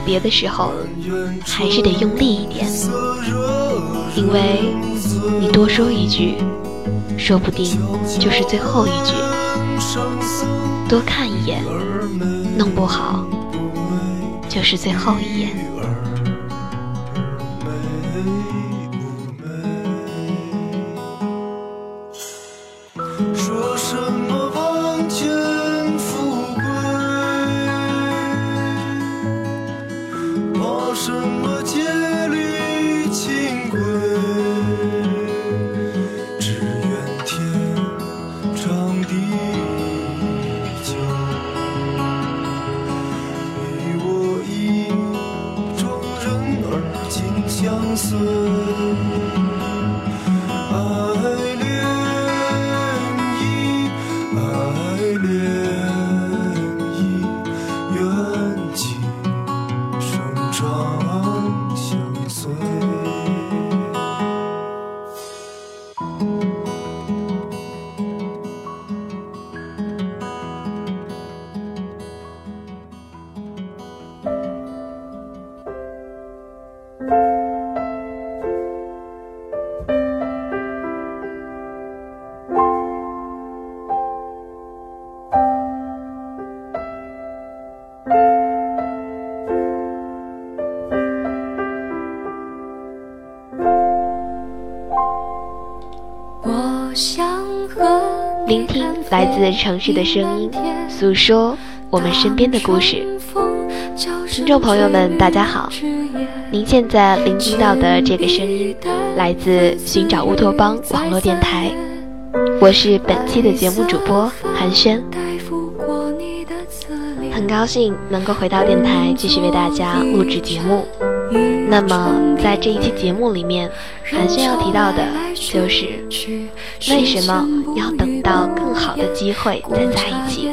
别的时候，还是得用力一点，因为你多说一句，说不定就是最后一句。多看一眼，弄不好就是最后一眼。来自城市的声音，诉说我们身边的故事。听众朋友们，大家好！您现在聆听到的这个声音，来自寻找乌托邦网络电台。我是本期的节目主播韩轩，很高兴能够回到电台，继续为大家录制节目。那么，在这一期节目里面，韩轩要提到的就是，为什么要等到更好的机会再在一起？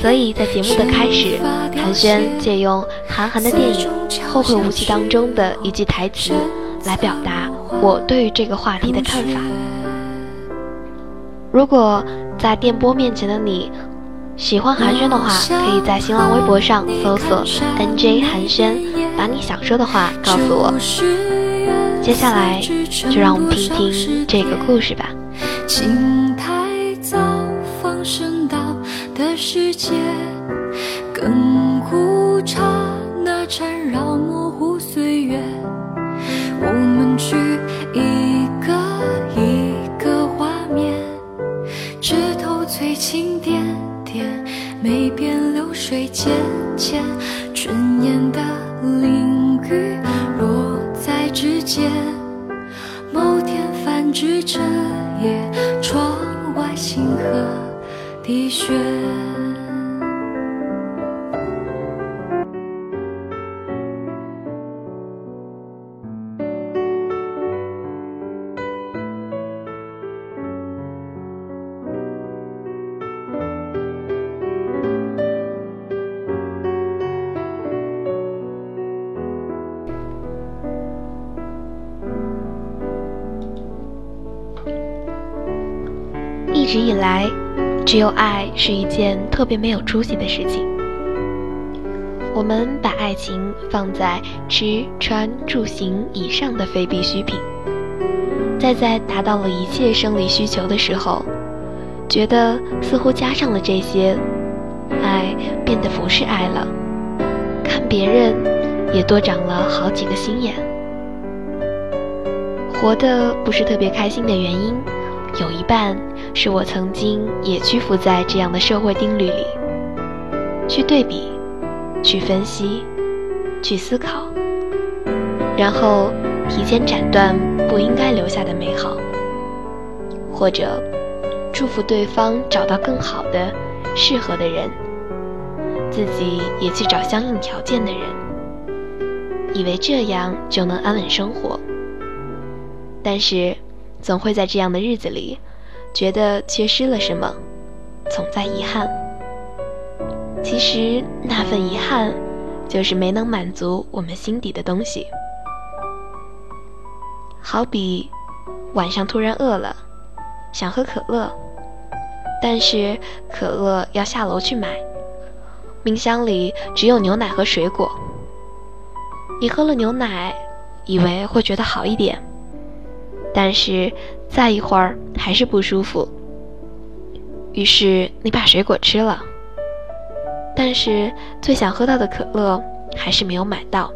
所以在节目的开始，韩轩借用韩寒的电影《后会无期》当中的一句台词，来表达我对于这个话题的看法。如果在电波面前的你，喜欢寒暄的话，可以在新浪微博上搜索 “nj 寒暄”，把你想说的话告诉我。接下来，就让我们听听这个故事吧。心太早放生到的世界，亘古刹那缠绕模糊岁月，我们去一个一个画面，枝头翠青点。没变流水渐浅，春烟的淋雨落在指尖。某天泛指彻夜，窗外星河滴血。一直以来，只有爱是一件特别没有出息的事情。我们把爱情放在吃穿住行以上的非必需品，再在达到了一切生理需求的时候，觉得似乎加上了这些，爱变得不是爱了。看别人也多长了好几个心眼，活得不是特别开心的原因，有一半。是我曾经也屈服在这样的社会定律里，去对比，去分析，去思考，然后提前斩断不应该留下的美好，或者祝福对方找到更好的、适合的人，自己也去找相应条件的人，以为这样就能安稳生活。但是，总会在这样的日子里。觉得缺失了什么，总在遗憾。其实那份遗憾，就是没能满足我们心底的东西。好比晚上突然饿了，想喝可乐，但是可乐要下楼去买，冰箱里只有牛奶和水果。你喝了牛奶，以为会觉得好一点，但是再一会儿还是不舒服。于是你把水果吃了，但是最想喝到的可乐还是没有买到。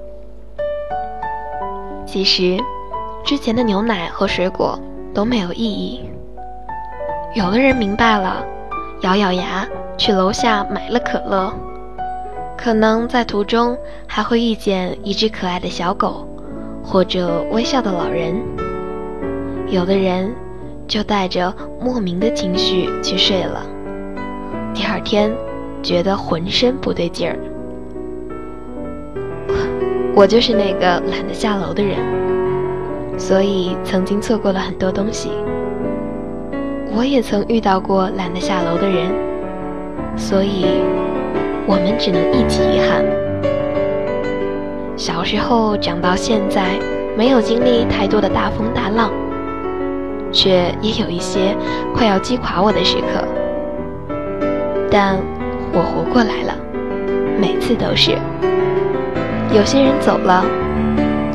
其实，之前的牛奶和水果都没有意义。有的人明白了，咬咬牙去楼下买了可乐，可能在途中还会遇见一只可爱的小狗，或者微笑的老人。有的人就带着莫名的情绪去睡了，第二天觉得浑身不对劲儿。我就是那个懒得下楼的人，所以曾经错过了很多东西。我也曾遇到过懒得下楼的人，所以我们只能一起遗憾。小时候长到现在，没有经历太多的大风大浪，却也有一些快要击垮我的时刻。但我活过来了，每次都是。有些人走了，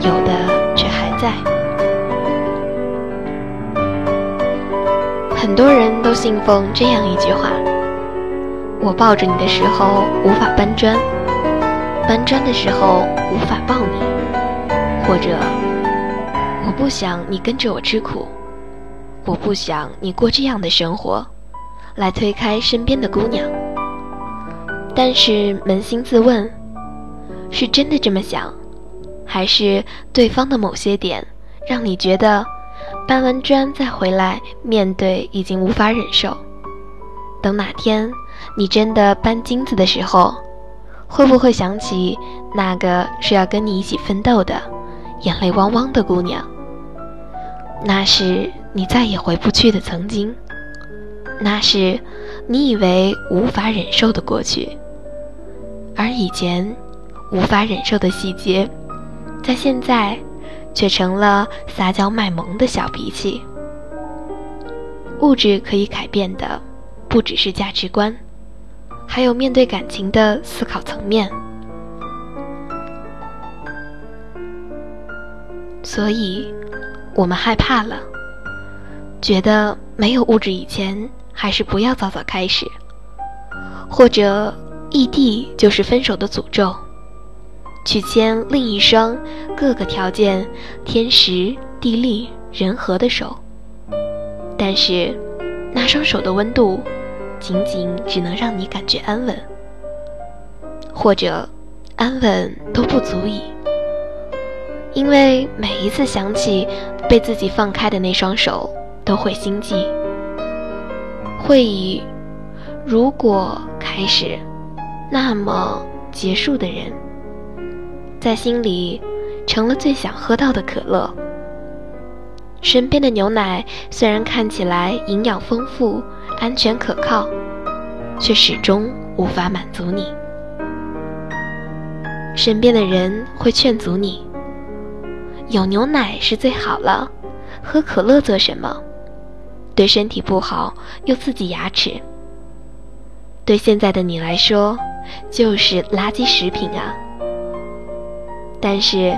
有的却还在。很多人都信奉这样一句话：“我抱着你的时候无法搬砖，搬砖的时候无法抱你。”或者“我不想你跟着我吃苦，我不想你过这样的生活，来推开身边的姑娘。”但是扪心自问，是真的这么想，还是对方的某些点让你觉得？搬完砖再回来，面对已经无法忍受。等哪天你真的搬金子的时候，会不会想起那个是要跟你一起奋斗的、眼泪汪汪的姑娘？那是你再也回不去的曾经，那是你以为无法忍受的过去，而以前无法忍受的细节，在现在。却成了撒娇卖萌的小脾气。物质可以改变的，不只是价值观，还有面对感情的思考层面。所以，我们害怕了，觉得没有物质以前，还是不要早早开始，或者异地就是分手的诅咒。去牵另一双各个条件天时地利人和的手，但是那双手的温度，仅仅只能让你感觉安稳，或者安稳都不足以，因为每一次想起被自己放开的那双手，都会心悸，会以如果开始，那么结束的人。在心里，成了最想喝到的可乐。身边的牛奶虽然看起来营养丰富、安全可靠，却始终无法满足你。身边的人会劝阻你：“有牛奶是最好了，喝可乐做什么？对身体不好，又刺激牙齿。对现在的你来说，就是垃圾食品啊。”但是，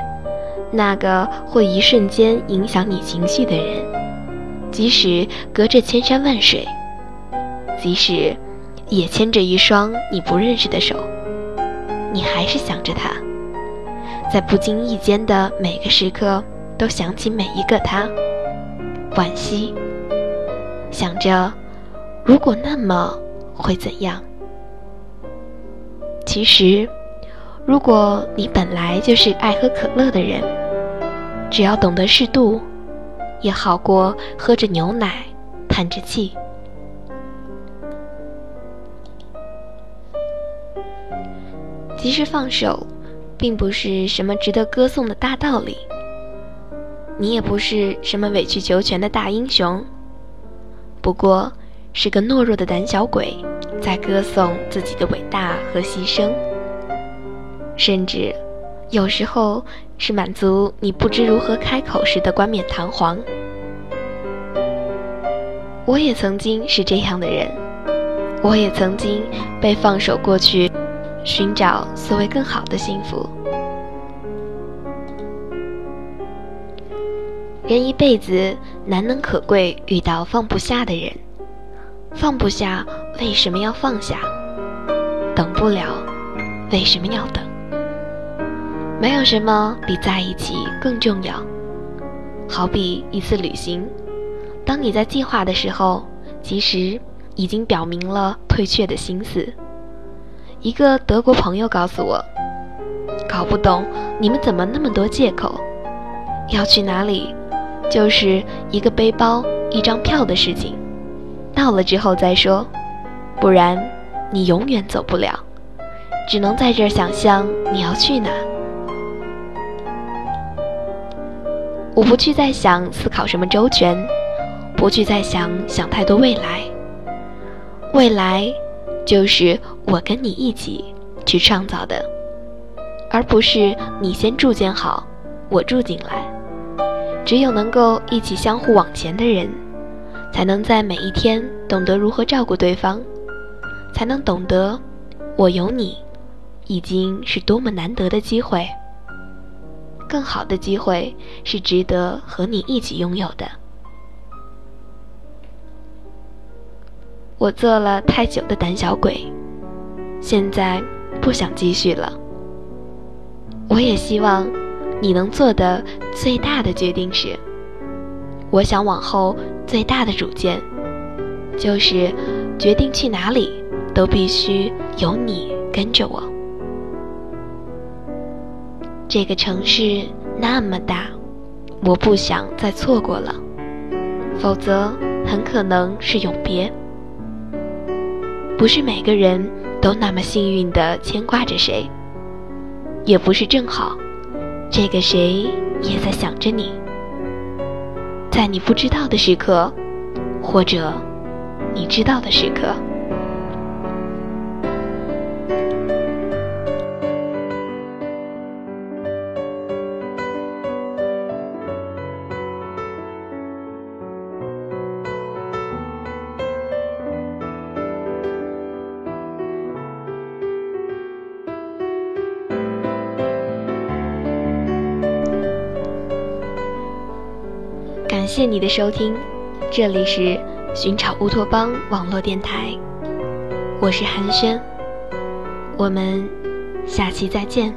那个会一瞬间影响你情绪的人，即使隔着千山万水，即使也牵着一双你不认识的手，你还是想着他，在不经意间的每个时刻都想起每一个他，惋惜，想着如果那么会怎样？其实。如果你本来就是爱喝可乐的人，只要懂得适度，也好过喝着牛奶叹着气。及时放手，并不是什么值得歌颂的大道理。你也不是什么委曲求全的大英雄，不过是个懦弱的胆小鬼，在歌颂自己的伟大和牺牲。甚至，有时候是满足你不知如何开口时的冠冕堂皇。我也曾经是这样的人，我也曾经被放手过去，寻找所谓更好的幸福。人一辈子难能可贵遇到放不下的人，放不下为什么要放下？等不了为什么要等？没有什么比在一起更重要。好比一次旅行，当你在计划的时候，其实已经表明了退却的心思。一个德国朋友告诉我，搞不懂你们怎么那么多借口，要去哪里？就是一个背包、一张票的事情，到了之后再说，不然你永远走不了，只能在这儿想象你要去哪。我不去再想思考什么周全，不去再想想太多未来。未来就是我跟你一起去创造的，而不是你先住建好，我住进来。只有能够一起相互往前的人，才能在每一天懂得如何照顾对方，才能懂得我有你，已经是多么难得的机会。更好的机会是值得和你一起拥有的。我做了太久的胆小鬼，现在不想继续了。我也希望。你能做的最大的决定是，我想往后最大的主见，就是决定去哪里都必须有你跟着我。这个城市那么大，我不想再错过了，否则很可能是永别。不是每个人都那么幸运的牵挂着谁，也不是正好。这个谁也在想着你，在你不知道的时刻，或者你知道的时刻。谢你的收听，这里是寻找乌托邦网络电台，我是寒暄，我们下期再见。